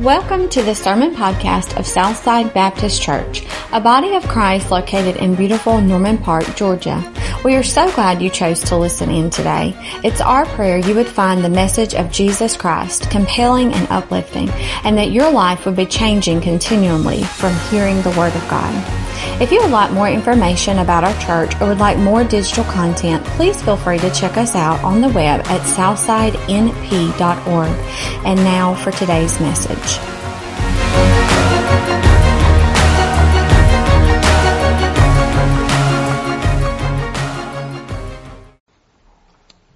Welcome to the Sermon Podcast of Southside Baptist Church, a body of Christ located in beautiful Norman Park, Georgia. We are so glad you chose to listen in today. It's our prayer you would find the message of Jesus Christ compelling and uplifting, and that your life would be changing continually from hearing the Word of God. If you would like more information about our church or would like more digital content, please feel free to check us out on the web at southsidenp.org. And now for today's message.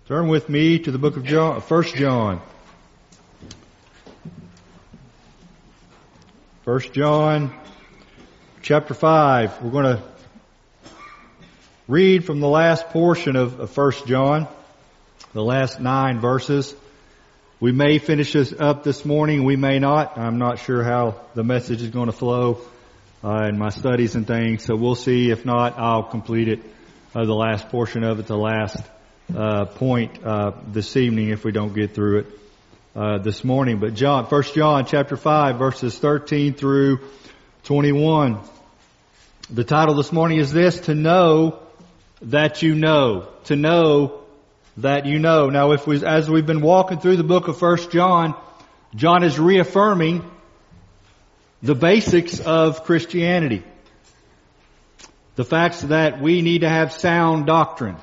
Turn with me to the book of John, uh, 1 John. 1 John chapter 5. We're going to read from the last portion of, of 1 John, the last nine verses. We may finish this up this morning, we may not. I'm not sure how the message is going to flow uh, in my studies and things, so we'll see. If not, I'll complete it, uh, the last portion of it, the last uh, point uh, this evening if we don't get through it uh, this morning. But John, First John chapter five, verses thirteen through twenty-one. The title this morning is this: "To know that you know." To know that you know. Now, if we, as we've been walking through the book of First John, John is reaffirming the basics of Christianity. The facts that we need to have sound doctrine.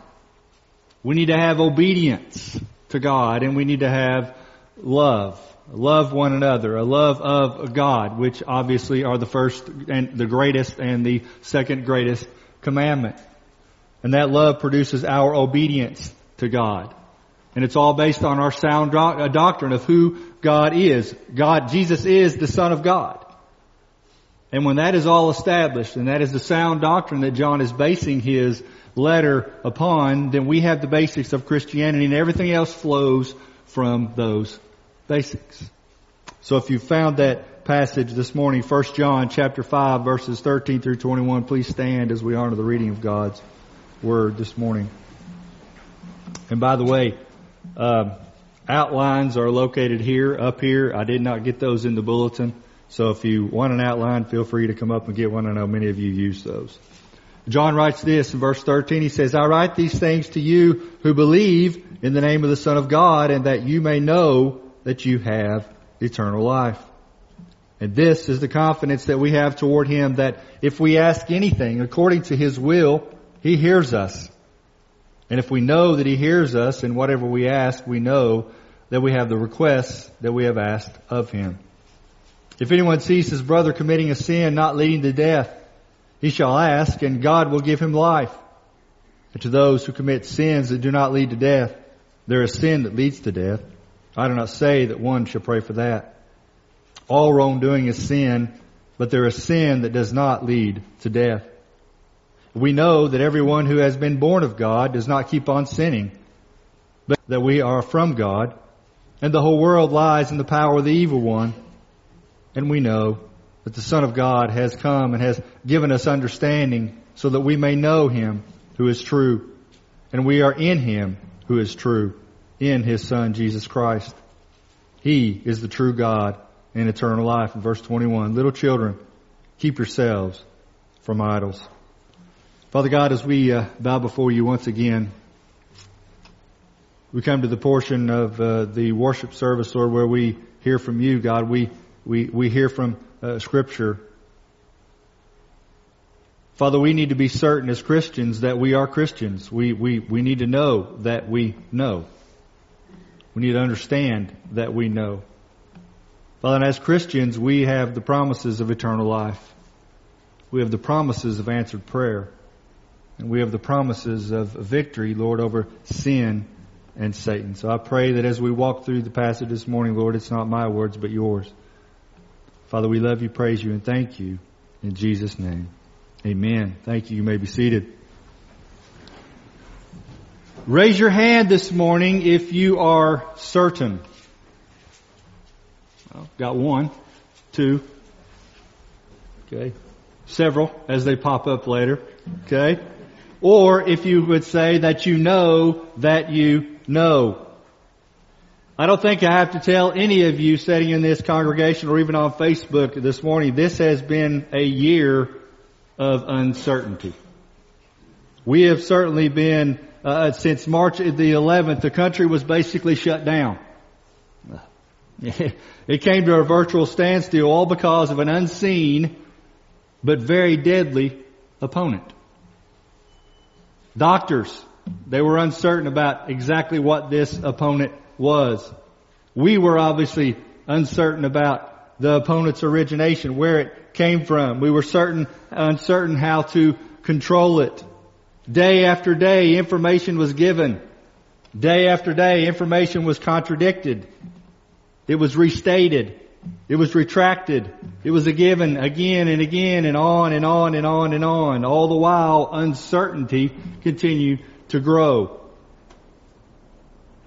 We need to have obedience to God and we need to have love. Love one another, a love of God, which obviously are the first and the greatest and the second greatest commandment. And that love produces our obedience to God. And it's all based on our sound uh, doctrine of who God is. God, Jesus is the Son of God. And when that is all established, and that is the sound doctrine that John is basing his letter upon, then we have the basics of Christianity and everything else flows from those basics. So if you found that passage this morning, 1 John chapter 5 verses 13 through 21, please stand as we honor the reading of God's word this morning. And by the way, uh, outlines are located here, up here. I did not get those in the bulletin. So if you want an outline, feel free to come up and get one. I know many of you use those. John writes this in verse 13. He says, I write these things to you who believe in the name of the Son of God and that you may know that you have eternal life. And this is the confidence that we have toward Him that if we ask anything according to His will, He hears us. And if we know that He hears us in whatever we ask, we know that we have the requests that we have asked of Him. If anyone sees his brother committing a sin not leading to death, he shall ask, and God will give him life. And to those who commit sins that do not lead to death, there is sin that leads to death. I do not say that one shall pray for that. All wrongdoing is sin, but there is sin that does not lead to death. We know that everyone who has been born of God does not keep on sinning, but that we are from God, and the whole world lies in the power of the evil one. And we know that the Son of God has come and has given us understanding so that we may know Him who is true. And we are in Him who is true, in His Son, Jesus Christ. He is the true God and eternal life. Verse 21, little children, keep yourselves from idols. Father God, as we uh, bow before you once again, we come to the portion of uh, the worship service, Lord, where we hear from you, God. We, we, we hear from uh, Scripture. Father, we need to be certain as Christians that we are Christians. We, we, we need to know that we know. We need to understand that we know. Father, and as Christians, we have the promises of eternal life. We have the promises of answered prayer. And we have the promises of victory, Lord, over sin and Satan. So I pray that as we walk through the passage this morning, Lord, it's not my words, but yours. Father, we love you, praise you, and thank you in Jesus' name. Amen. Thank you. You may be seated. Raise your hand this morning if you are certain. Well, got one, two, okay, several as they pop up later, okay? Or if you would say that you know that you know. I don't think I have to tell any of you sitting in this congregation or even on Facebook this morning, this has been a year of uncertainty. We have certainly been, uh, since March the 11th, the country was basically shut down. It came to a virtual standstill all because of an unseen but very deadly opponent. Doctors, they were uncertain about exactly what this opponent was. We were obviously uncertain about the opponent's origination, where it came from. We were certain, uncertain how to control it. Day after day, information was given. Day after day, information was contradicted. It was restated. It was retracted. It was given again and again and on and on and on and on. All the while, uncertainty continued to grow.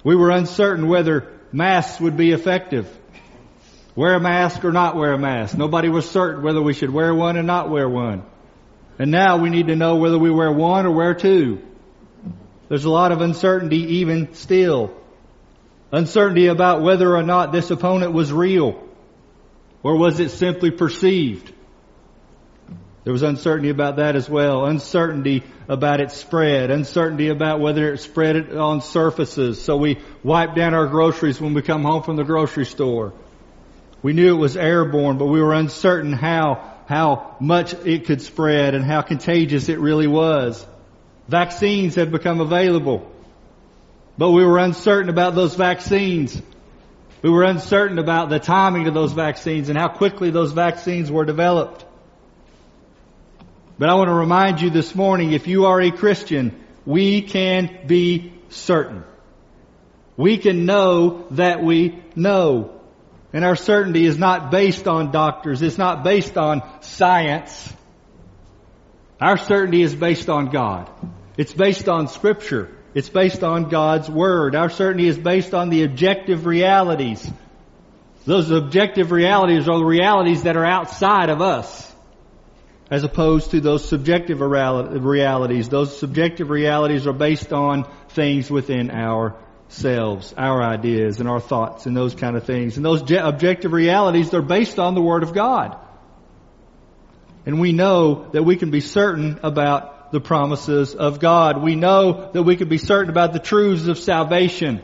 We were uncertain whether masks would be effective. Wear a mask or not wear a mask. Nobody was certain whether we should wear one or not wear one. And now we need to know whether we wear one or wear two. There's a lot of uncertainty even still. Uncertainty about whether or not this opponent was real. Or was it simply perceived? There was uncertainty about that as well. Uncertainty about its spread. Uncertainty about whether it spread on surfaces. So we wipe down our groceries when we come home from the grocery store. We knew it was airborne, but we were uncertain how, how much it could spread and how contagious it really was. Vaccines had become available, but we were uncertain about those vaccines. We were uncertain about the timing of those vaccines and how quickly those vaccines were developed. But I want to remind you this morning, if you are a Christian, we can be certain. We can know that we know. And our certainty is not based on doctors. It's not based on science. Our certainty is based on God. It's based on scripture. It's based on God's Word. Our certainty is based on the objective realities. Those objective realities are the realities that are outside of us as opposed to those subjective realities. Those subjective realities are based on things within ourselves, our ideas and our thoughts and those kind of things. And those objective realities, they're based on the Word of God. And we know that we can be certain about the promises of God. We know that we can be certain about the truths of salvation.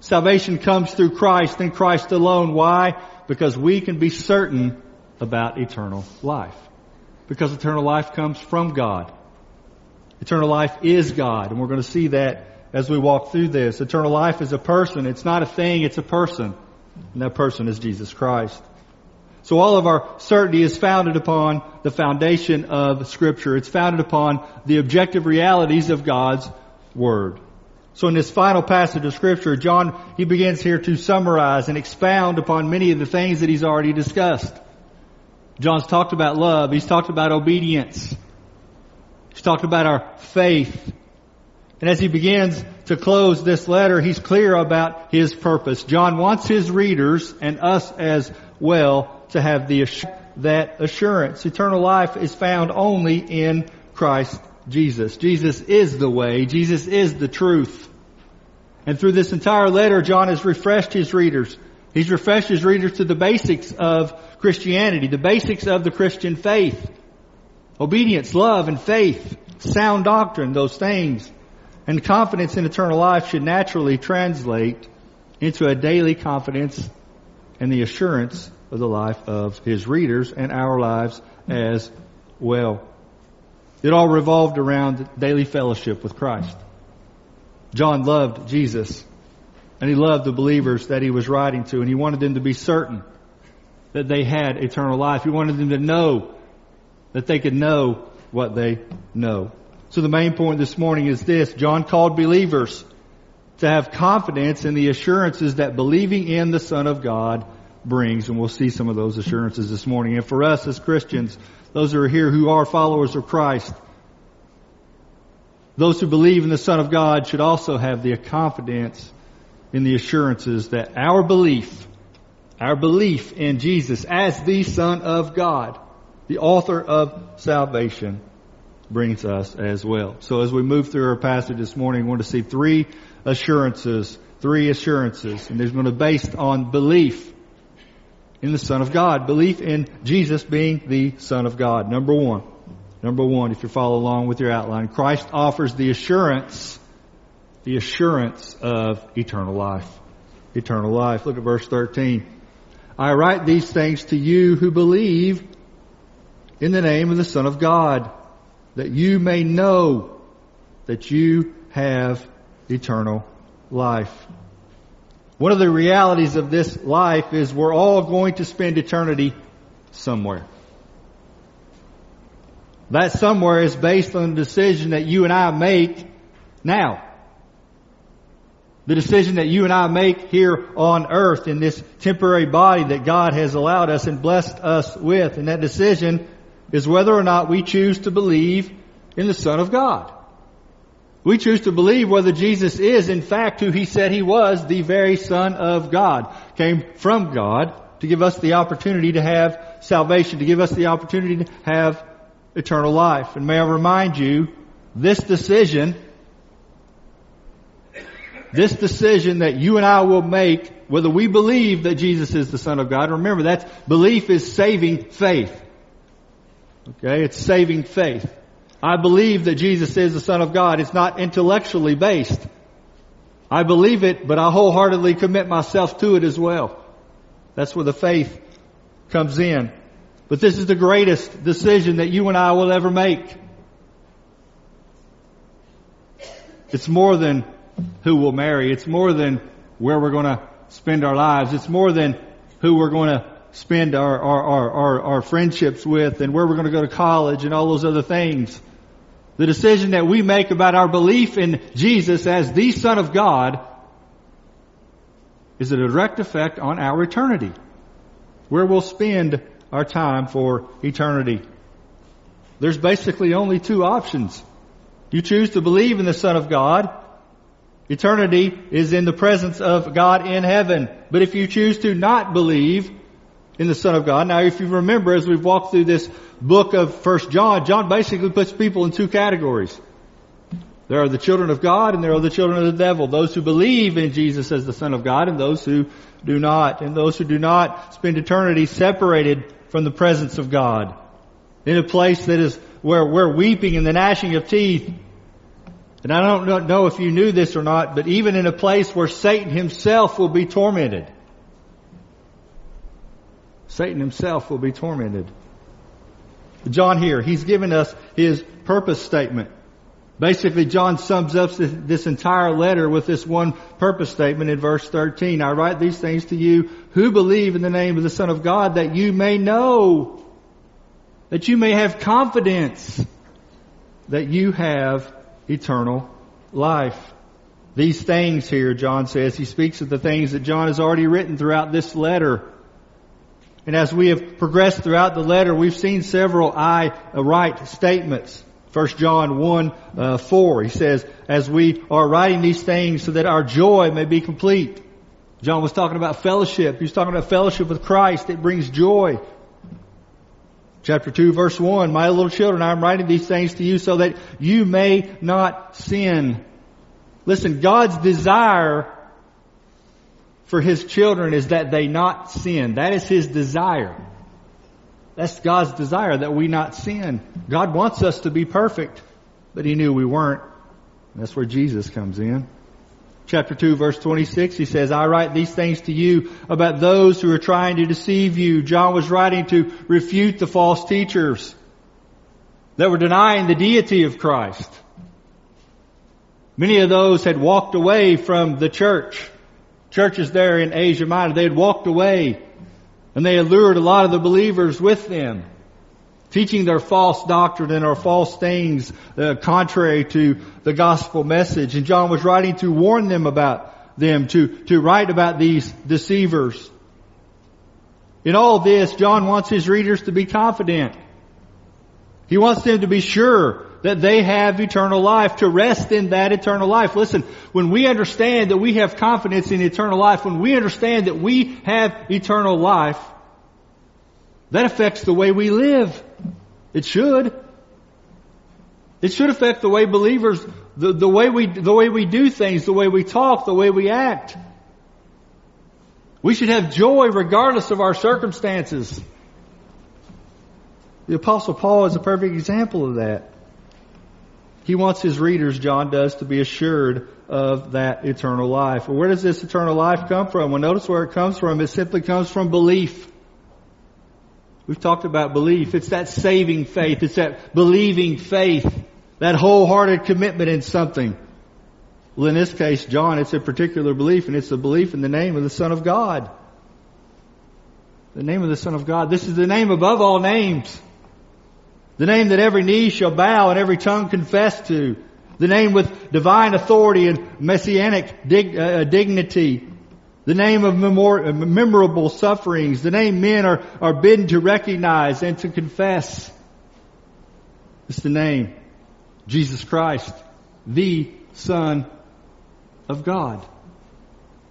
Salvation comes through Christ and Christ alone. Why? Because we can be certain about eternal life because eternal life comes from God. Eternal life is God, and we're going to see that as we walk through this. Eternal life is a person. It's not a thing, it's a person. And that person is Jesus Christ. So all of our certainty is founded upon the foundation of Scripture. It's founded upon the objective realities of God's Word. So in this final passage of Scripture, John, he begins here to summarize and expound upon many of the things that he's already discussed. John's talked about love. He's talked about obedience. He's talked about our faith. And as he begins to close this letter, he's clear about his purpose. John wants his readers and us as well to have the that assurance. Eternal life is found only in Christ Jesus. Jesus is the way. Jesus is the truth. And through this entire letter, John has refreshed his readers. He's refreshed his readers to the basics of Christianity, the basics of the Christian faith. Obedience, love, and faith, sound doctrine, those things. And confidence in eternal life should naturally translate into a daily confidence and the assurance of the life of his readers and our lives as well. It all revolved around daily fellowship with Christ. John loved Jesus and he loved the believers that he was writing to and he wanted them to be certain that they had eternal life. He wanted them to know that they could know what they know. So the main point this morning is this. John called believers to have confidence in the assurances that believing in the Son of God brings. And we'll see some of those assurances this morning. And for us as Christians, those who are here who are followers of Christ, those who believe in the Son of God should also have the confidence in the assurances that our belief our belief in Jesus as the Son of God, the author of salvation, brings us as well. So as we move through our passage this morning, we want to see three assurances, three assurances, and there's going to be based on belief in the Son of God, belief in Jesus being the Son of God. Number one. Number one, if you follow along with your outline, Christ offers the assurance, the assurance of eternal life. Eternal life. Look at verse 13. I write these things to you who believe in the name of the Son of God, that you may know that you have eternal life. One of the realities of this life is we're all going to spend eternity somewhere. That somewhere is based on the decision that you and I make now. The decision that you and I make here on earth in this temporary body that God has allowed us and blessed us with. And that decision is whether or not we choose to believe in the Son of God. We choose to believe whether Jesus is in fact who He said He was, the very Son of God, came from God to give us the opportunity to have salvation, to give us the opportunity to have eternal life. And may I remind you, this decision this decision that you and I will make, whether we believe that Jesus is the Son of God, remember that belief is saving faith. Okay, it's saving faith. I believe that Jesus is the Son of God. It's not intellectually based. I believe it, but I wholeheartedly commit myself to it as well. That's where the faith comes in. But this is the greatest decision that you and I will ever make. It's more than who we'll marry. It's more than where we're going to spend our lives. It's more than who we're going to spend our, our, our, our, our friendships with and where we're going to go to college and all those other things. The decision that we make about our belief in Jesus as the Son of God is a direct effect on our eternity. Where we'll spend our time for eternity. There's basically only two options. You choose to believe in the Son of God Eternity is in the presence of God in heaven. But if you choose to not believe in the Son of God, now if you remember as we've walked through this book of First John, John basically puts people in two categories. There are the children of God and there are the children of the devil. Those who believe in Jesus as the Son of God and those who do not. And those who do not spend eternity separated from the presence of God. In a place that is where, where weeping and the gnashing of teeth and I don't know if you knew this or not, but even in a place where Satan himself will be tormented. Satan himself will be tormented. John here, he's given us his purpose statement. Basically, John sums up this entire letter with this one purpose statement in verse 13. I write these things to you who believe in the name of the Son of God that you may know, that you may have confidence that you have eternal life. These things here, John says, he speaks of the things that John has already written throughout this letter. And as we have progressed throughout the letter, we've seen several I write statements. 1 John 1, uh, 4, he says, as we are writing these things so that our joy may be complete. John was talking about fellowship. He was talking about fellowship with Christ. It brings joy. Chapter 2 verse 1, My little children, I am writing these things to you so that you may not sin. Listen, God's desire for His children is that they not sin. That is His desire. That's God's desire that we not sin. God wants us to be perfect, but He knew we weren't. That's where Jesus comes in chapter 2 verse 26 he says i write these things to you about those who are trying to deceive you john was writing to refute the false teachers that were denying the deity of christ many of those had walked away from the church churches there in asia minor they had walked away and they had lured a lot of the believers with them teaching their false doctrine and our false things uh, contrary to the gospel message. And John was writing to warn them about them, to, to write about these deceivers. In all this, John wants his readers to be confident. He wants them to be sure that they have eternal life, to rest in that eternal life. Listen, when we understand that we have confidence in eternal life, when we understand that we have eternal life, that affects the way we live. It should. It should affect the way believers, the, the way we, the way we do things, the way we talk, the way we act. We should have joy regardless of our circumstances. The apostle Paul is a perfect example of that. He wants his readers, John does, to be assured of that eternal life. Where does this eternal life come from? Well, notice where it comes from. It simply comes from belief. We've talked about belief. It's that saving faith. It's that believing faith. That wholehearted commitment in something. Well, in this case, John, it's a particular belief, and it's a belief in the name of the Son of God. The name of the Son of God. This is the name above all names. The name that every knee shall bow and every tongue confess to. The name with divine authority and messianic dig, uh, dignity. The name of memor- uh, memorable sufferings. The name men are, are bidden to recognize and to confess. It's the name. Jesus Christ, the Son of God.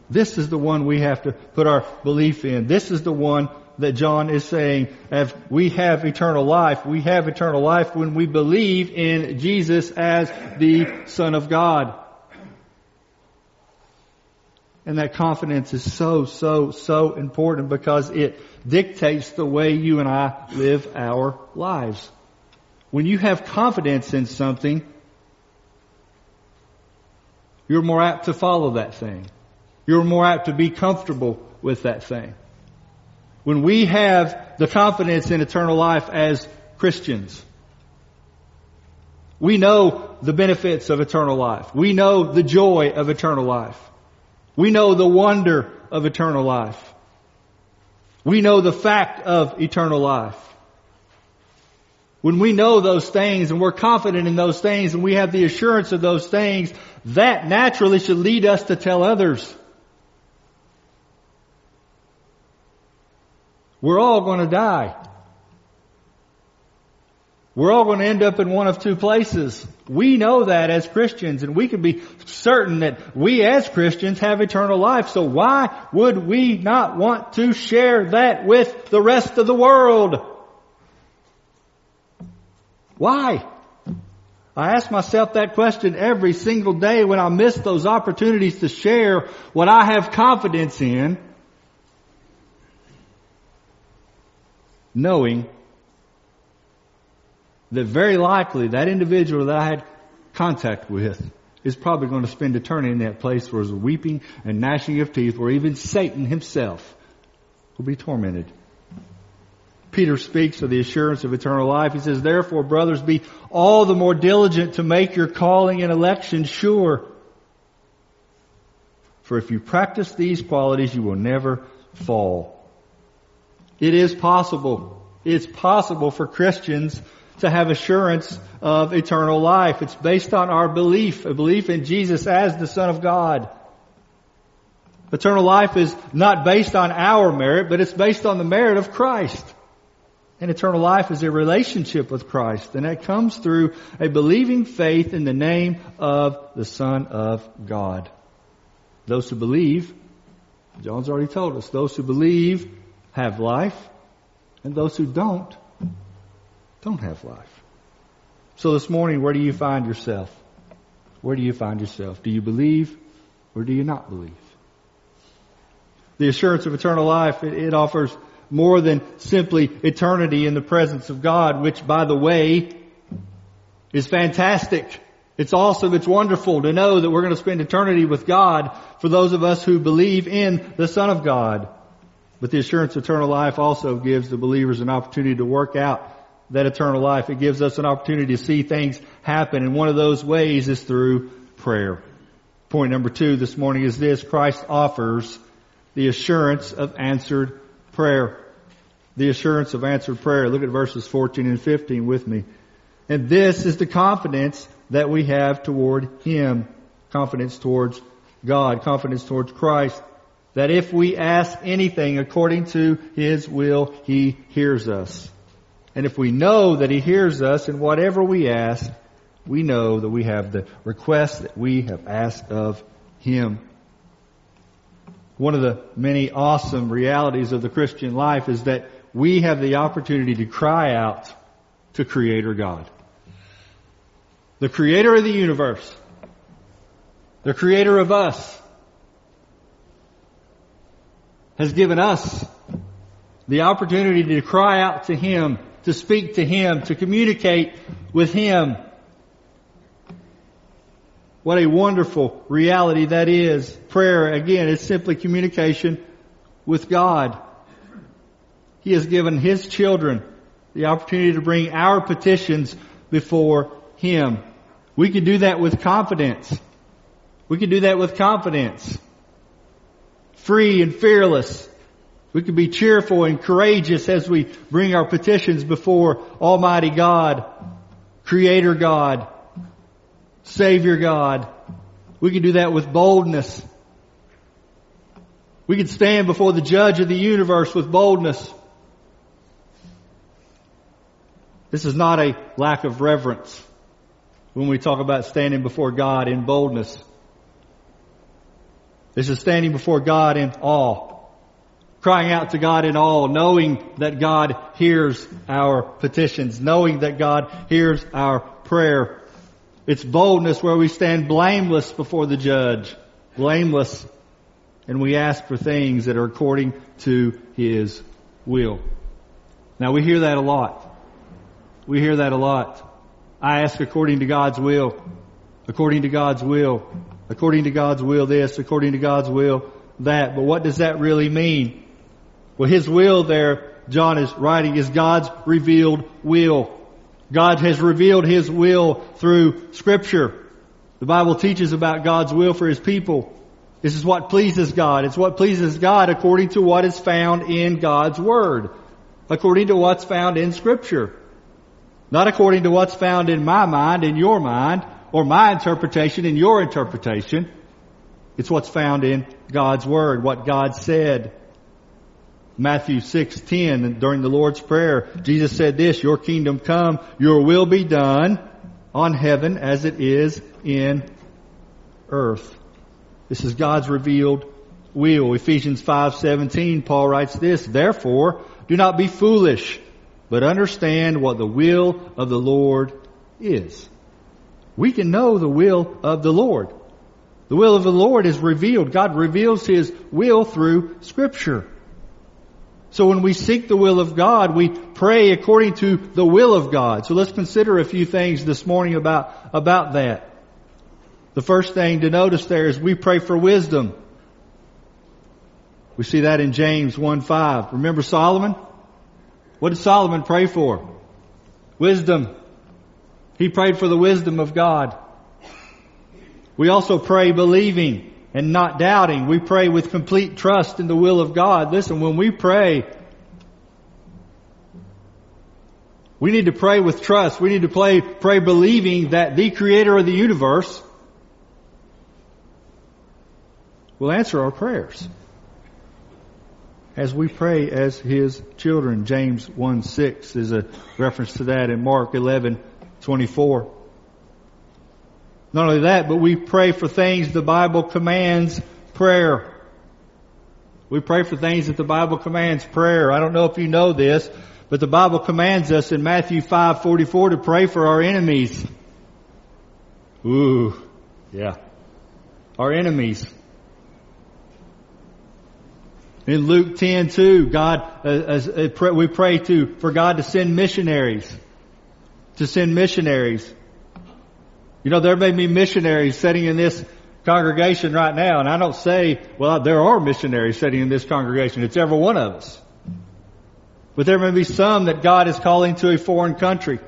This is the one we have to put our belief in. This is the one that John is saying, if we have eternal life, we have eternal life when we believe in Jesus as the Son of God. And that confidence is so, so, so important because it dictates the way you and I live our lives. When you have confidence in something, you're more apt to follow that thing. You're more apt to be comfortable with that thing. When we have the confidence in eternal life as Christians, we know the benefits of eternal life. We know the joy of eternal life. We know the wonder of eternal life. We know the fact of eternal life. When we know those things and we're confident in those things and we have the assurance of those things, that naturally should lead us to tell others. We're all going to die. We're all going to end up in one of two places. We know that as Christians and we can be certain that we as Christians have eternal life. So why would we not want to share that with the rest of the world? Why? I ask myself that question every single day when I miss those opportunities to share what I have confidence in knowing that very likely that individual that I had contact with is probably going to spend eternity in that place where there's weeping and gnashing of teeth, where even Satan himself will be tormented. Peter speaks of the assurance of eternal life. He says, therefore, brothers, be all the more diligent to make your calling and election sure. For if you practice these qualities, you will never fall. It is possible. It's possible for Christians to have assurance of eternal life. It's based on our belief, a belief in Jesus as the Son of God. Eternal life is not based on our merit, but it's based on the merit of Christ. And eternal life is a relationship with Christ, and that comes through a believing faith in the name of the Son of God. Those who believe, John's already told us, those who believe have life, and those who don't, don't have life. So this morning, where do you find yourself? Where do you find yourself? Do you believe or do you not believe? The assurance of eternal life, it, it offers more than simply eternity in the presence of God, which by the way, is fantastic. It's awesome. It's wonderful to know that we're going to spend eternity with God for those of us who believe in the Son of God. But the assurance of eternal life also gives the believers an opportunity to work out that eternal life. It gives us an opportunity to see things happen. And one of those ways is through prayer. Point number two this morning is this. Christ offers the assurance of answered prayer. The assurance of answered prayer. Look at verses 14 and 15 with me. And this is the confidence that we have toward Him. Confidence towards God. Confidence towards Christ that if we ask anything according to His will, He hears us. And if we know that He hears us in whatever we ask, we know that we have the request that we have asked of Him. One of the many awesome realities of the Christian life is that we have the opportunity to cry out to Creator God. the creator of the universe, the creator of us, has given us the opportunity to cry out to Him, to speak to Him, to communicate with Him. What a wonderful reality that is. Prayer, again, is simply communication with God. He has given His children the opportunity to bring our petitions before Him. We can do that with confidence. We can do that with confidence. Free and fearless. We can be cheerful and courageous as we bring our petitions before Almighty God, Creator God, Savior God. We can do that with boldness. We can stand before the Judge of the universe with boldness. This is not a lack of reverence when we talk about standing before God in boldness. This is standing before God in awe crying out to God in awe, knowing that God hears our petitions, knowing that God hears our prayer. It's boldness where we stand blameless before the judge, blameless, and we ask for things that are according to His will. Now we hear that a lot. We hear that a lot. I ask according to God's will, according to God's will, according to God's will this, according to God's will that. But what does that really mean? Well, His will there, John is writing, is God's revealed will. God has revealed His will through Scripture. The Bible teaches about God's will for His people. This is what pleases God. It's what pleases God according to what is found in God's Word. According to what's found in Scripture. Not according to what's found in my mind, in your mind, or my interpretation, in your interpretation. It's what's found in God's Word, what God said. Matthew 6:10 during the Lord's prayer, Jesus said this, "Your kingdom come, your will be done on heaven as it is in earth." This is God's revealed will. Ephesians 5:17 Paul writes this, "Therefore, do not be foolish, but understand what the will of the Lord is." We can know the will of the Lord. The will of the Lord is revealed. God reveals His will through scripture. So when we seek the will of God, we pray according to the will of God. So let's consider a few things this morning about, about that. The first thing to notice there is we pray for wisdom. We see that in James 1-5. Remember Solomon? What did Solomon pray for? Wisdom. He prayed for the wisdom of God. We also pray believing and not doubting. We pray with complete trust in the will of God. Listen, when we pray, we need to pray with trust. We need to pray, pray believing that the creator of the universe will answer our prayers. As we pray as his children, James 1 6 is a reference to that in Mark 11 24. Not only that, but we pray for things the Bible commands prayer. We pray for things that the Bible commands prayer. I don't know if you know this, but the Bible commands us in Matthew 5:44 to pray for our enemies. Ooh, yeah. Our enemies. In Luke 10:2, God, uh, uh, we pray to for God to send missionaries, to send missionaries. You know, there may be missionaries sitting in this congregation right now, and I don't say, well, there are missionaries sitting in this congregation. It's every one of us. But there may be some that God is calling to a foreign country.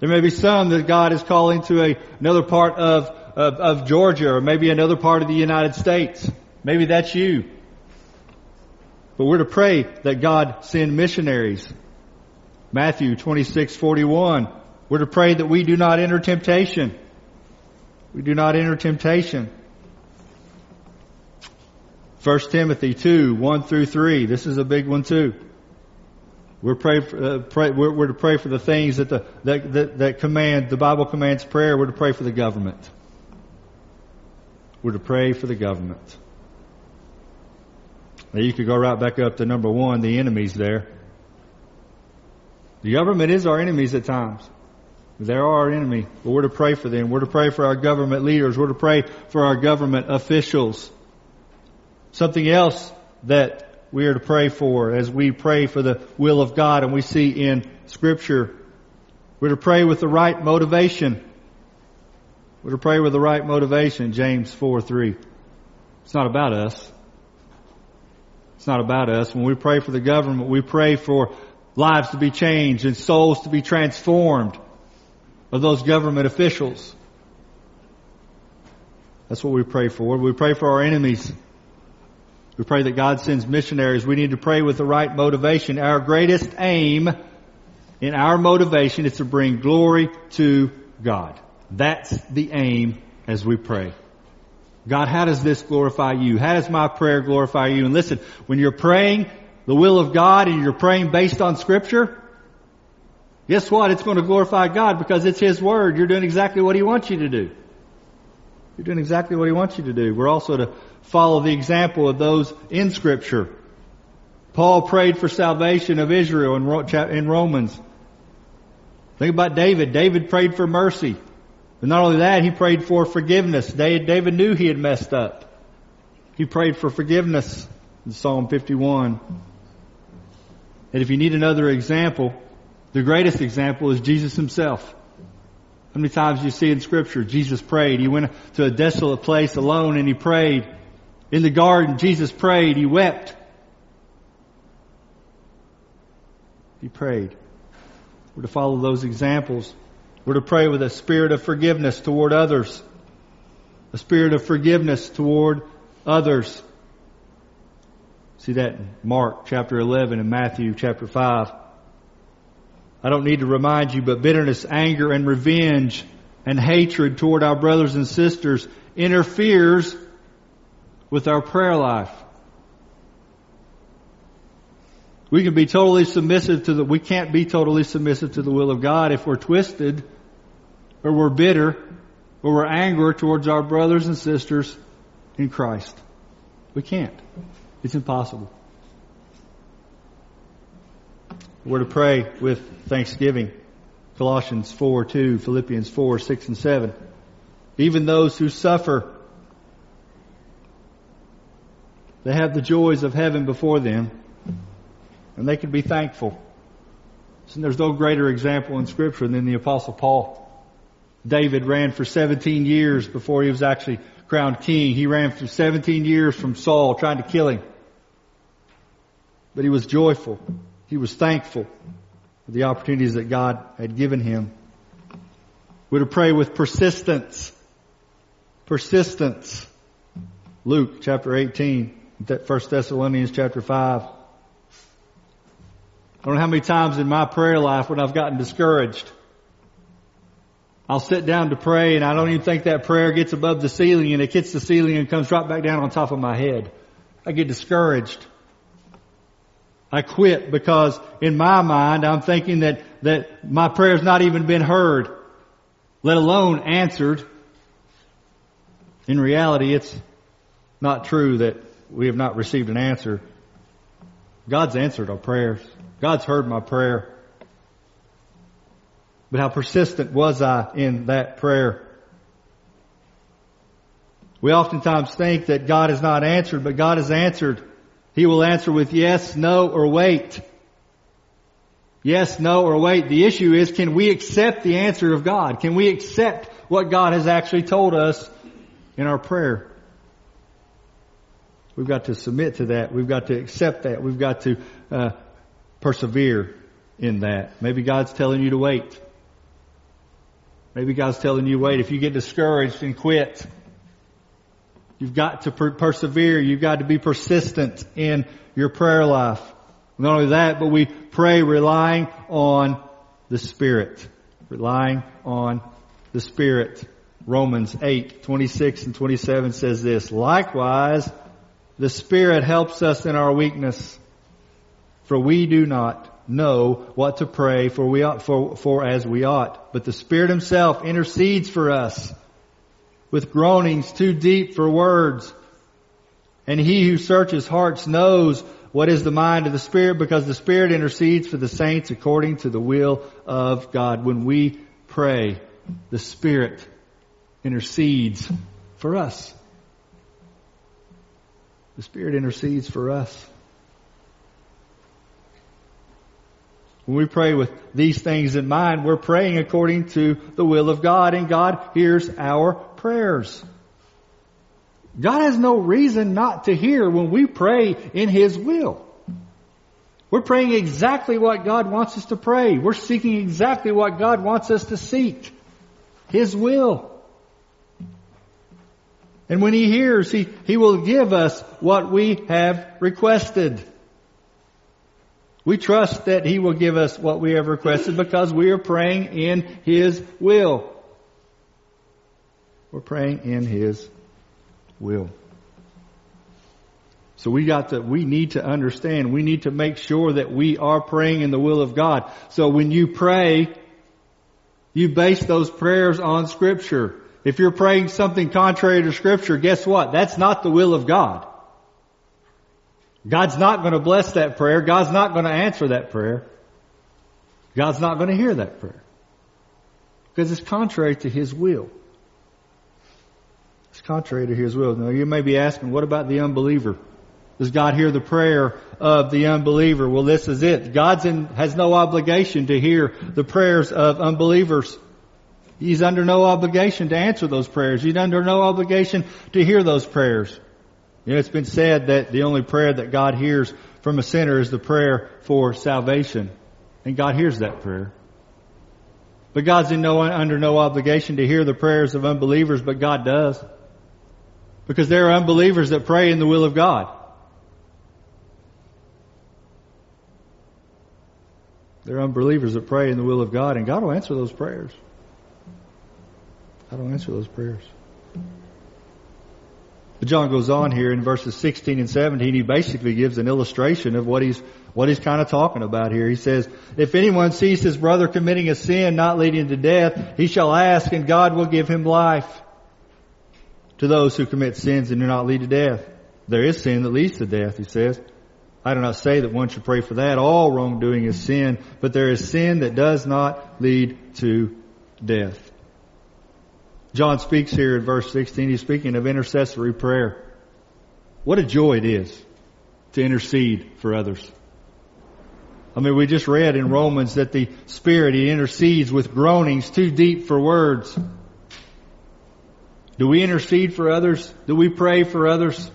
There may be some that God is calling to a, another part of, of, of Georgia or maybe another part of the United States. Maybe that's you. But we're to pray that God send missionaries. Matthew 26, 41. We're to pray that we do not enter temptation. We do not enter temptation. 1 Timothy 2, 1 through 3. This is a big one too. We're, pray for, uh, pray, we're, we're, to pray for the things that, the, that, that, that command, the Bible commands prayer. We're to pray for the government. We're to pray for the government. Now you could go right back up to number one, the enemies there. The government is our enemies at times. They're our enemy, but we're to pray for them. We're to pray for our government leaders. We're to pray for our government officials. Something else that we are to pray for as we pray for the will of God and we see in scripture. We're to pray with the right motivation. We're to pray with the right motivation, James 4 3. It's not about us. It's not about us. When we pray for the government, we pray for lives to be changed and souls to be transformed of those government officials. That's what we pray for. We pray for our enemies. We pray that God sends missionaries. We need to pray with the right motivation. Our greatest aim in our motivation is to bring glory to God. That's the aim as we pray. God, how does this glorify you? How does my prayer glorify you? And listen, when you're praying the will of God and you're praying based on scripture, guess what? It's going to glorify God because it's His Word. You're doing exactly what He wants you to do. You're doing exactly what He wants you to do. We're also to follow the example of those in Scripture. Paul prayed for salvation of Israel in Romans. Think about David. David prayed for mercy. But not only that, he prayed for forgiveness. David knew he had messed up. He prayed for forgiveness in Psalm 51. And if you need another example, the greatest example is Jesus himself. How many times do you see in scripture Jesus prayed? He went to a desolate place alone and he prayed. In the garden, Jesus prayed. He wept. He prayed. We're to follow those examples. We're to pray with a spirit of forgiveness toward others. A spirit of forgiveness toward others. See that in Mark chapter 11 and Matthew chapter 5. I don't need to remind you, but bitterness, anger, and revenge and hatred toward our brothers and sisters interferes with our prayer life. We can be totally submissive to the, we can't be totally submissive to the will of God if we're twisted or we're bitter or we're angry towards our brothers and sisters in Christ. We can't. It's impossible. We're to pray with thanksgiving. Colossians 4, 2, Philippians 4, 6, and 7. Even those who suffer they have the joys of heaven before them, and they can be thankful. And there's no greater example in Scripture than the Apostle Paul. David ran for 17 years before he was actually crowned king. He ran for 17 years from Saul trying to kill him. But he was joyful. He was thankful for the opportunities that God had given him. We're to pray with persistence. Persistence. Luke chapter 18. First Thessalonians chapter 5. I don't know how many times in my prayer life when I've gotten discouraged. I'll sit down to pray and I don't even think that prayer gets above the ceiling and it hits the ceiling and comes right back down on top of my head. I get discouraged. I quit because in my mind I'm thinking that, that my prayer's not even been heard, let alone answered. In reality, it's not true that we have not received an answer. God's answered our prayers. God's heard my prayer. But how persistent was I in that prayer? We oftentimes think that God has not answered, but God has answered. He will answer with yes, no, or wait. Yes, no, or wait. The issue is, can we accept the answer of God? Can we accept what God has actually told us in our prayer? We've got to submit to that. We've got to accept that. We've got to uh, persevere in that. Maybe God's telling you to wait. Maybe God's telling you wait. If you get discouraged and quit, you've got to per- persevere. You've got to be persistent in your prayer life. Not only that, but we pray relying on the Spirit. Relying on the Spirit. Romans 8, 26 and 27 says this, Likewise, the Spirit helps us in our weakness, for we do not know what to pray for we ought, for, for as we ought. But the Spirit Himself intercedes for us with groanings too deep for words. And He who searches hearts knows what is the mind of the Spirit because the Spirit intercedes for the saints according to the will of God. When we pray, the Spirit intercedes for us. The Spirit intercedes for us. When we pray with these things in mind, we're praying according to the will of God and God hears our prayers. God has no reason not to hear when we pray in His will. We're praying exactly what God wants us to pray. We're seeking exactly what God wants us to seek. His will. And when He hears, He, He will give us what we have requested. We trust that He will give us what we have requested because we are praying in His will. We're praying in His will. So we got to, we need to understand, we need to make sure that we are praying in the will of God. So when you pray, you base those prayers on scripture. If you're praying something contrary to scripture, guess what? That's not the will of God. God's not going to bless that prayer. God's not going to answer that prayer. God's not going to hear that prayer. Because it's contrary to His will. It's contrary to His will. Now you may be asking, what about the unbeliever? Does God hear the prayer of the unbeliever? Well, this is it. God has no obligation to hear the prayers of unbelievers. He's under no obligation to answer those prayers. He's under no obligation to hear those prayers. You know, it's been said that the only prayer that God hears from a sinner is the prayer for salvation. And God hears that prayer. But God's in no, under no obligation to hear the prayers of unbelievers, but God does. Because there are unbelievers that pray in the will of God. There are unbelievers that pray in the will of God, and God will answer those prayers. God will answer those prayers. But John goes on here in verses 16 and 17. He basically gives an illustration of what he's, what he's kind of talking about here. He says, if anyone sees his brother committing a sin not leading to death, he shall ask and God will give him life. To those who commit sins and do not lead to death. There is sin that leads to death, he says. I do not say that one should pray for that. All wrongdoing is sin, but there is sin that does not lead to death. John speaks here in verse 16, he's speaking of intercessory prayer. What a joy it is to intercede for others. I mean, we just read in Romans that the Spirit, He intercedes with groanings too deep for words. Do we intercede for others? Do we pray for others?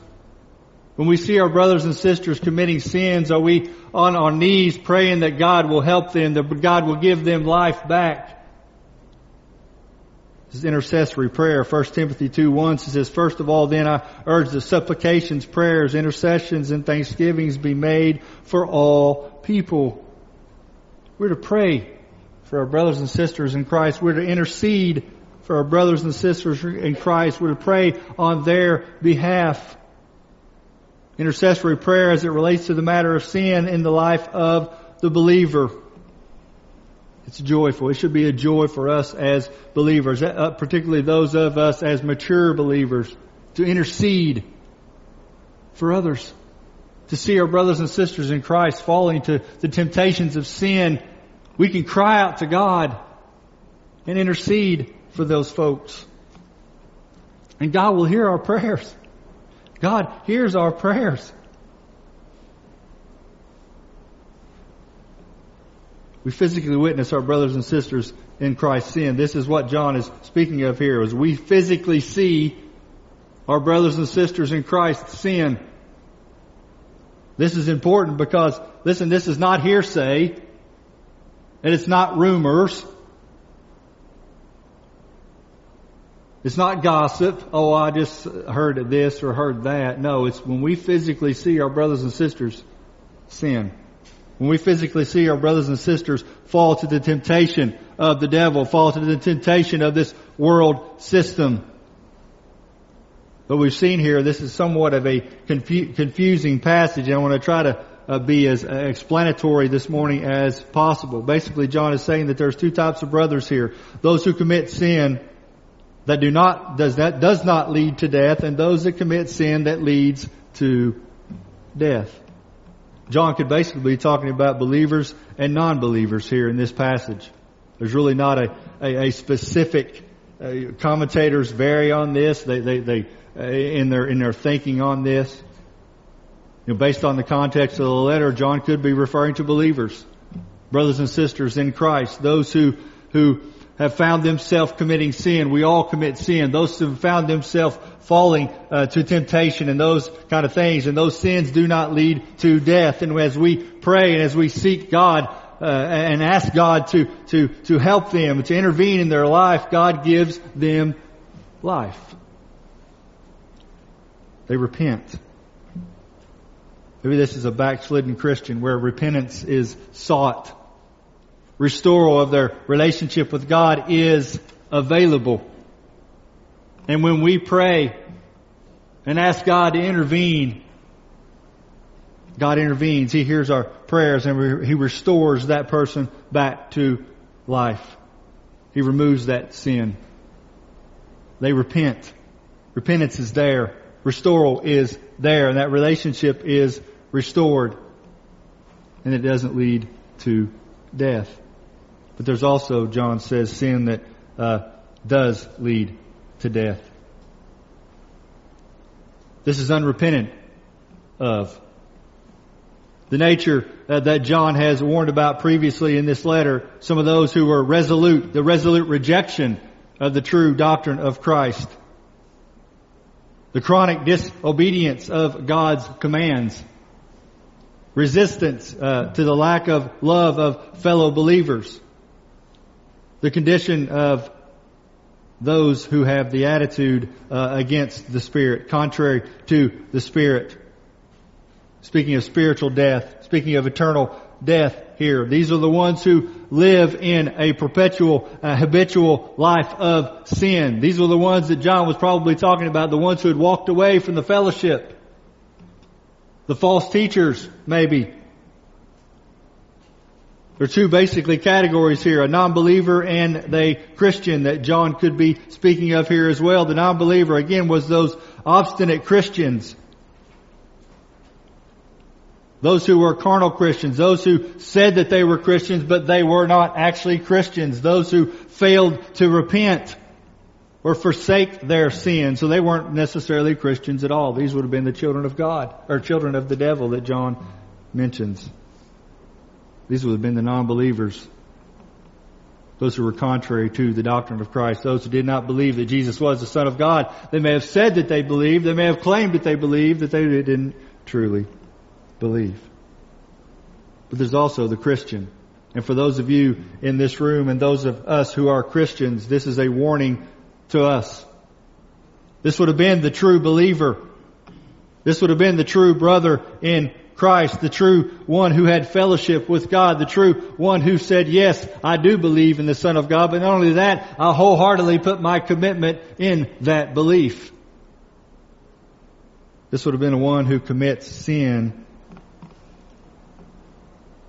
When we see our brothers and sisters committing sins, are we on our knees praying that God will help them, that God will give them life back? This is intercessory prayer. 1 Timothy 2 1 says, First of all, then I urge the supplications, prayers, intercessions, and thanksgivings be made for all people. We're to pray for our brothers and sisters in Christ. We're to intercede for our brothers and sisters in Christ. We're to pray on their behalf. Intercessory prayer as it relates to the matter of sin in the life of the believer. It's joyful. It should be a joy for us as believers, uh, particularly those of us as mature believers, to intercede for others, to see our brothers and sisters in Christ falling to the temptations of sin. We can cry out to God and intercede for those folks. And God will hear our prayers. God hears our prayers. We physically witness our brothers and sisters in Christ sin. This is what John is speaking of here, is we physically see our brothers and sisters in Christ sin. This is important because, listen, this is not hearsay, and it's not rumors. It's not gossip. Oh, I just heard this or heard that. No, it's when we physically see our brothers and sisters sin. When we physically see our brothers and sisters fall to the temptation of the devil, fall to the temptation of this world system. But we've seen here, this is somewhat of a confu- confusing passage, and I want to try to uh, be as uh, explanatory this morning as possible. Basically, John is saying that there's two types of brothers here. Those who commit sin that do not, does that, does not lead to death, and those that commit sin that leads to death. John could basically be talking about believers and non-believers here in this passage. There's really not a, a, a specific, uh, commentators vary on this. They, they, they, uh, in their, in their thinking on this. You know, based on the context of the letter, John could be referring to believers, brothers and sisters in Christ, those who, who have found themselves committing sin. We all commit sin. Those who have found themselves falling uh, to temptation and those kind of things. And those sins do not lead to death. And as we pray and as we seek God uh, and ask God to to to help them to intervene in their life, God gives them life. They repent. Maybe this is a backslidden Christian where repentance is sought restoral of their relationship with God is available. And when we pray and ask God to intervene, God intervenes. He hears our prayers and He restores that person back to life. He removes that sin. They repent. Repentance is there. Restoral is there and that relationship is restored. And it doesn't lead to death. But there's also, John says, sin that uh, does lead to death. This is unrepentant of. The nature uh, that John has warned about previously in this letter, some of those who were resolute, the resolute rejection of the true doctrine of Christ. The chronic disobedience of God's commands. Resistance uh, to the lack of love of fellow believers the condition of those who have the attitude uh, against the Spirit, contrary to the Spirit. Speaking of spiritual death, speaking of eternal death here, these are the ones who live in a perpetual, uh, habitual life of sin. These are the ones that John was probably talking about, the ones who had walked away from the fellowship. The false teachers, maybe, there are two basically categories here, a non-believer and a Christian that John could be speaking of here as well. The non-believer, again, was those obstinate Christians. Those who were carnal Christians, those who said that they were Christians, but they were not actually Christians, those who failed to repent or forsake their sin, so they weren't necessarily Christians at all. These would have been the children of God, or children of the devil that John mentions. These would have been the non-believers. Those who were contrary to the doctrine of Christ. Those who did not believe that Jesus was the Son of God. They may have said that they believed. They may have claimed that they believed, that they didn't truly believe. But there's also the Christian. And for those of you in this room and those of us who are Christians, this is a warning to us. This would have been the true believer. This would have been the true brother in Christ, the true one who had fellowship with God, the true one who said, yes, I do believe in the Son of God, but not only that, I wholeheartedly put my commitment in that belief. This would have been a one who commits sin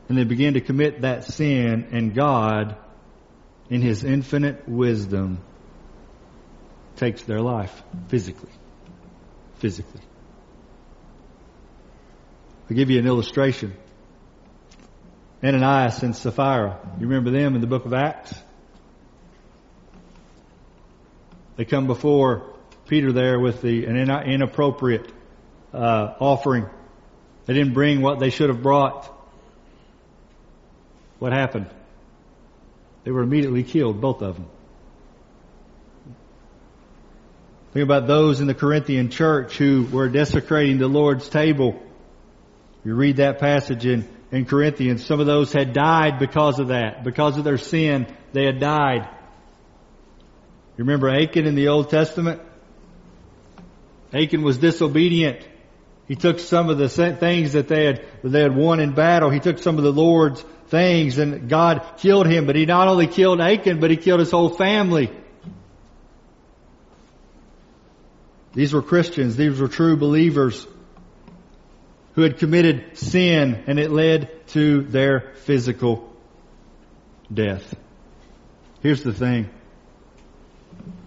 and they begin to commit that sin and God, in His infinite wisdom, takes their life physically. Physically. I'll give you an illustration. Ananias and Sapphira. You remember them in the book of Acts? They come before Peter there with the an inappropriate uh, offering. They didn't bring what they should have brought. What happened? They were immediately killed, both of them. Think about those in the Corinthian church who were desecrating the Lord's table you read that passage in, in Corinthians. Some of those had died because of that. Because of their sin, they had died. You remember Achan in the Old Testament? Achan was disobedient. He took some of the things that they had, that they had won in battle. He took some of the Lord's things and God killed him. But he not only killed Achan, but he killed his whole family. These were Christians. These were true believers who had committed sin and it led to their physical death. Here's the thing.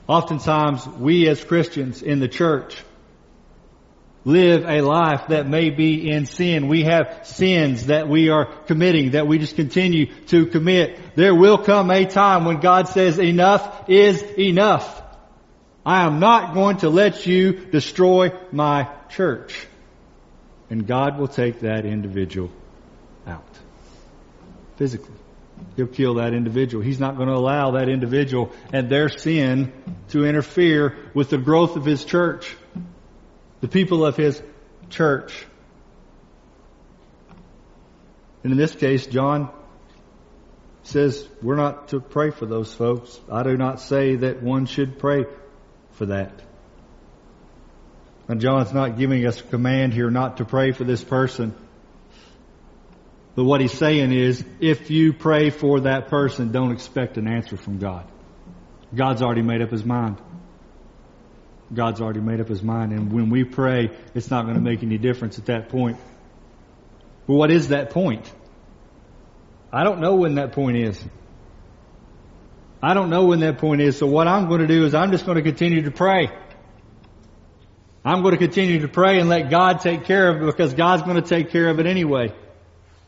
Oftentimes we as Christians in the church live a life that may be in sin. We have sins that we are committing, that we just continue to commit. There will come a time when God says enough is enough. I am not going to let you destroy my church. And God will take that individual out. Physically. He'll kill that individual. He's not going to allow that individual and their sin to interfere with the growth of His church the people of his church. And in this case, John says we're not to pray for those folks. I do not say that one should pray for that. And John's not giving us a command here not to pray for this person. But what he's saying is, if you pray for that person, don't expect an answer from God. God's already made up his mind. God's already made up his mind. And when we pray, it's not going to make any difference at that point. But what is that point? I don't know when that point is. I don't know when that point is. So what I'm going to do is I'm just going to continue to pray. I'm going to continue to pray and let God take care of it because God's going to take care of it anyway.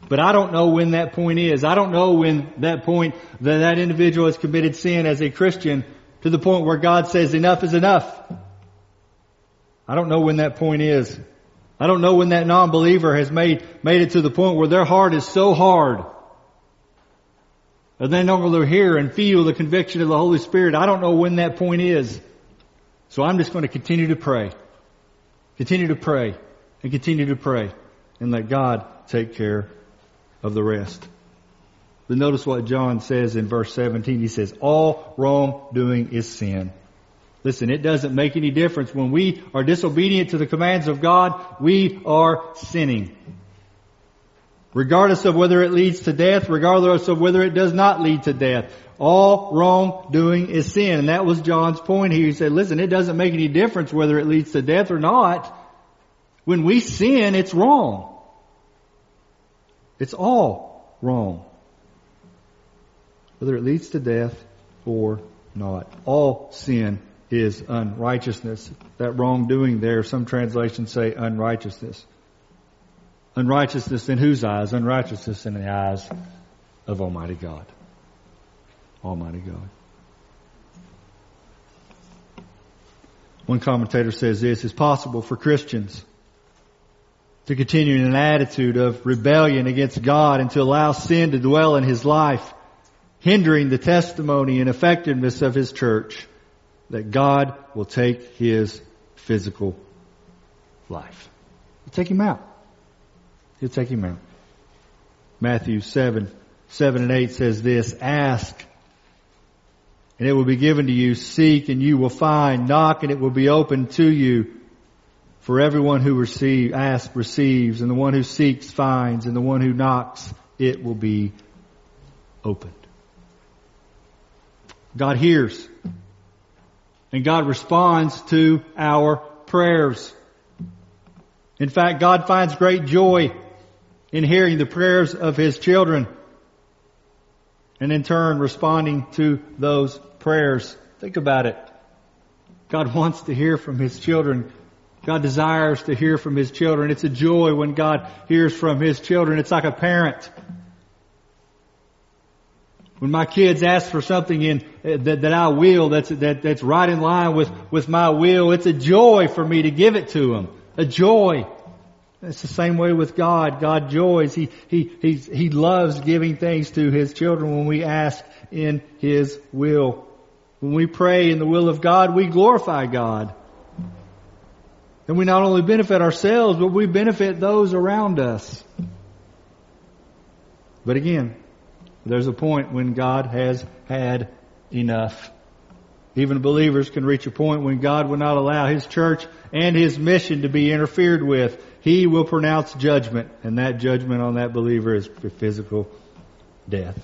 But I don't know when that point is. I don't know when that point that that individual has committed sin as a Christian to the point where God says enough is enough. I don't know when that point is. I don't know when that non-believer has made, made it to the point where their heart is so hard. And they no longer hear and feel the conviction of the Holy Spirit. I don't know when that point is. So I'm just going to continue to pray. Continue to pray and continue to pray and let God take care of the rest. But notice what John says in verse 17. He says, all wrongdoing is sin. Listen, it doesn't make any difference. When we are disobedient to the commands of God, we are sinning. Regardless of whether it leads to death, regardless of whether it does not lead to death. All wrongdoing is sin. And that was John's point here. He said, listen, it doesn't make any difference whether it leads to death or not. When we sin, it's wrong. It's all wrong. Whether it leads to death or not. All sin is unrighteousness. That wrongdoing there, some translations say unrighteousness. Unrighteousness in whose eyes? Unrighteousness in the eyes of Almighty God. Almighty God. One commentator says this, it's possible for Christians to continue in an attitude of rebellion against God and to allow sin to dwell in his life, hindering the testimony and effectiveness of his church that God will take his physical life. Take him out. He'll take him out. Matthew 7, 7 and 8 says this, ask and it will be given to you. Seek and you will find. Knock and it will be opened to you. For everyone who receives, asks receives, and the one who seeks finds, and the one who knocks, it will be opened. God hears. And God responds to our prayers. In fact, God finds great joy in hearing the prayers of His children and in turn responding to those prayers. Think about it. God wants to hear from His children. God desires to hear from His children. It's a joy when God hears from His children. It's like a parent when my kids ask for something in, uh, that, that I will, that's, that, that's right in line with, with my will, it's a joy for me to give it to them. A joy. It's the same way with God. God joys. He, he, he, he loves giving things to His children when we ask in His will. When we pray in the will of God, we glorify God. And we not only benefit ourselves, but we benefit those around us. But again, there's a point when God has had enough. Even believers can reach a point when God will not allow His church and His mission to be interfered with. He will pronounce judgment, and that judgment on that believer is physical death.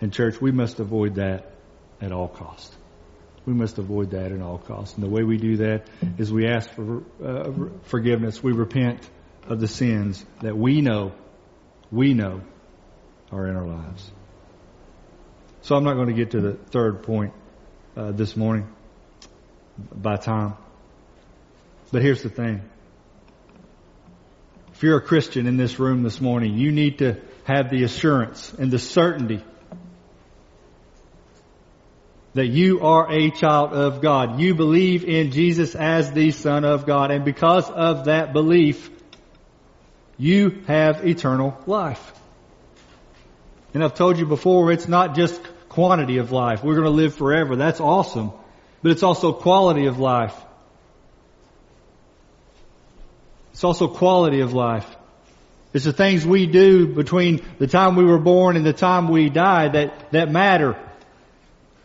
And church, we must avoid that at all costs. We must avoid that at all costs. And the way we do that is we ask for uh, forgiveness. We repent of the sins that we know, we know are in our lives. So I'm not going to get to the third point uh, this morning by time. But here's the thing. If you're a Christian in this room this morning, you need to have the assurance and the certainty that you are a child of God. You believe in Jesus as the Son of God. And because of that belief, you have eternal life. And I've told you before, it's not just quantity of life. We're going to live forever. That's awesome. But it's also quality of life. It's also quality of life. It's the things we do between the time we were born and the time we die that, that matter.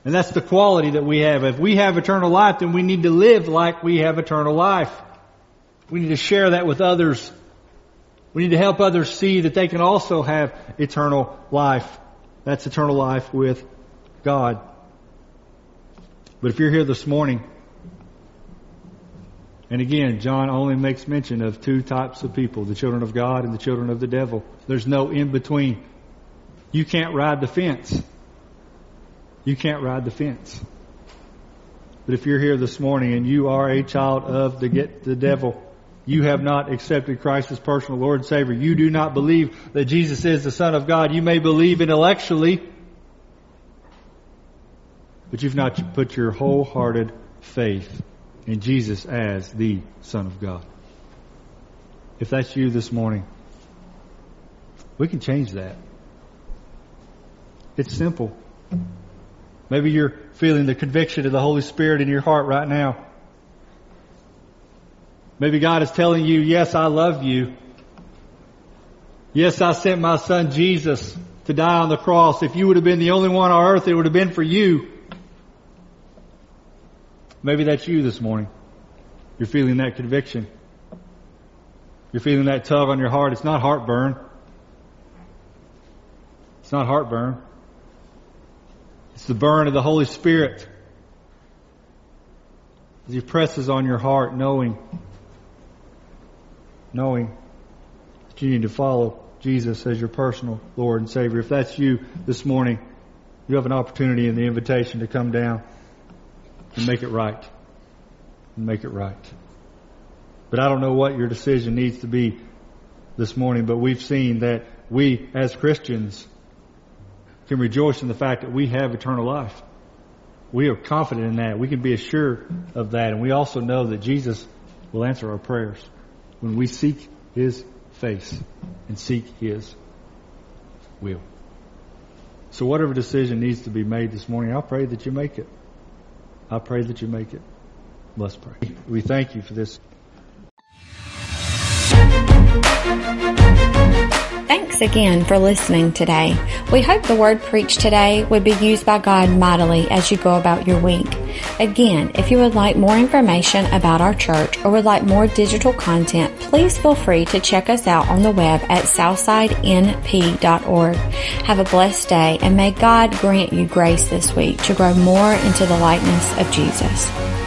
And that's the quality that we have. If we have eternal life, then we need to live like we have eternal life. We need to share that with others. We need to help others see that they can also have eternal life. That's eternal life with God. But if you're here this morning, and again, John only makes mention of two types of people, the children of God and the children of the devil. There's no in between. You can't ride the fence. You can't ride the fence. But if you're here this morning and you are a child of the get the devil, you have not accepted Christ as personal Lord and Savior. You do not believe that Jesus is the Son of God. You may believe intellectually, but you've not put your wholehearted faith in Jesus as the Son of God. If that's you this morning, we can change that. It's simple. Maybe you're feeling the conviction of the Holy Spirit in your heart right now. Maybe God is telling you, yes, I love you. Yes, I sent my son Jesus to die on the cross. If you would have been the only one on earth, it would have been for you. Maybe that's you this morning. You're feeling that conviction. You're feeling that tug on your heart. It's not heartburn. It's not heartburn. It's the burn of the Holy Spirit as He presses on your heart, knowing, knowing that you need to follow Jesus as your personal Lord and Savior. If that's you this morning, you have an opportunity in the invitation to come down and make it right. And make it right. But I don't know what your decision needs to be this morning, but we've seen that we as Christians can rejoice in the fact that we have eternal life. We are confident in that. We can be assured of that. And we also know that Jesus will answer our prayers when we seek His face and seek His will. So whatever decision needs to be made this morning, I pray that you make it. I pray that you make it. Let's pray. We thank you for this. Again for listening today. We hope the word preached today would be used by God mightily as you go about your week. Again, if you would like more information about our church or would like more digital content, please feel free to check us out on the web at southsidenp.org. Have a blessed day and may God grant you grace this week to grow more into the likeness of Jesus.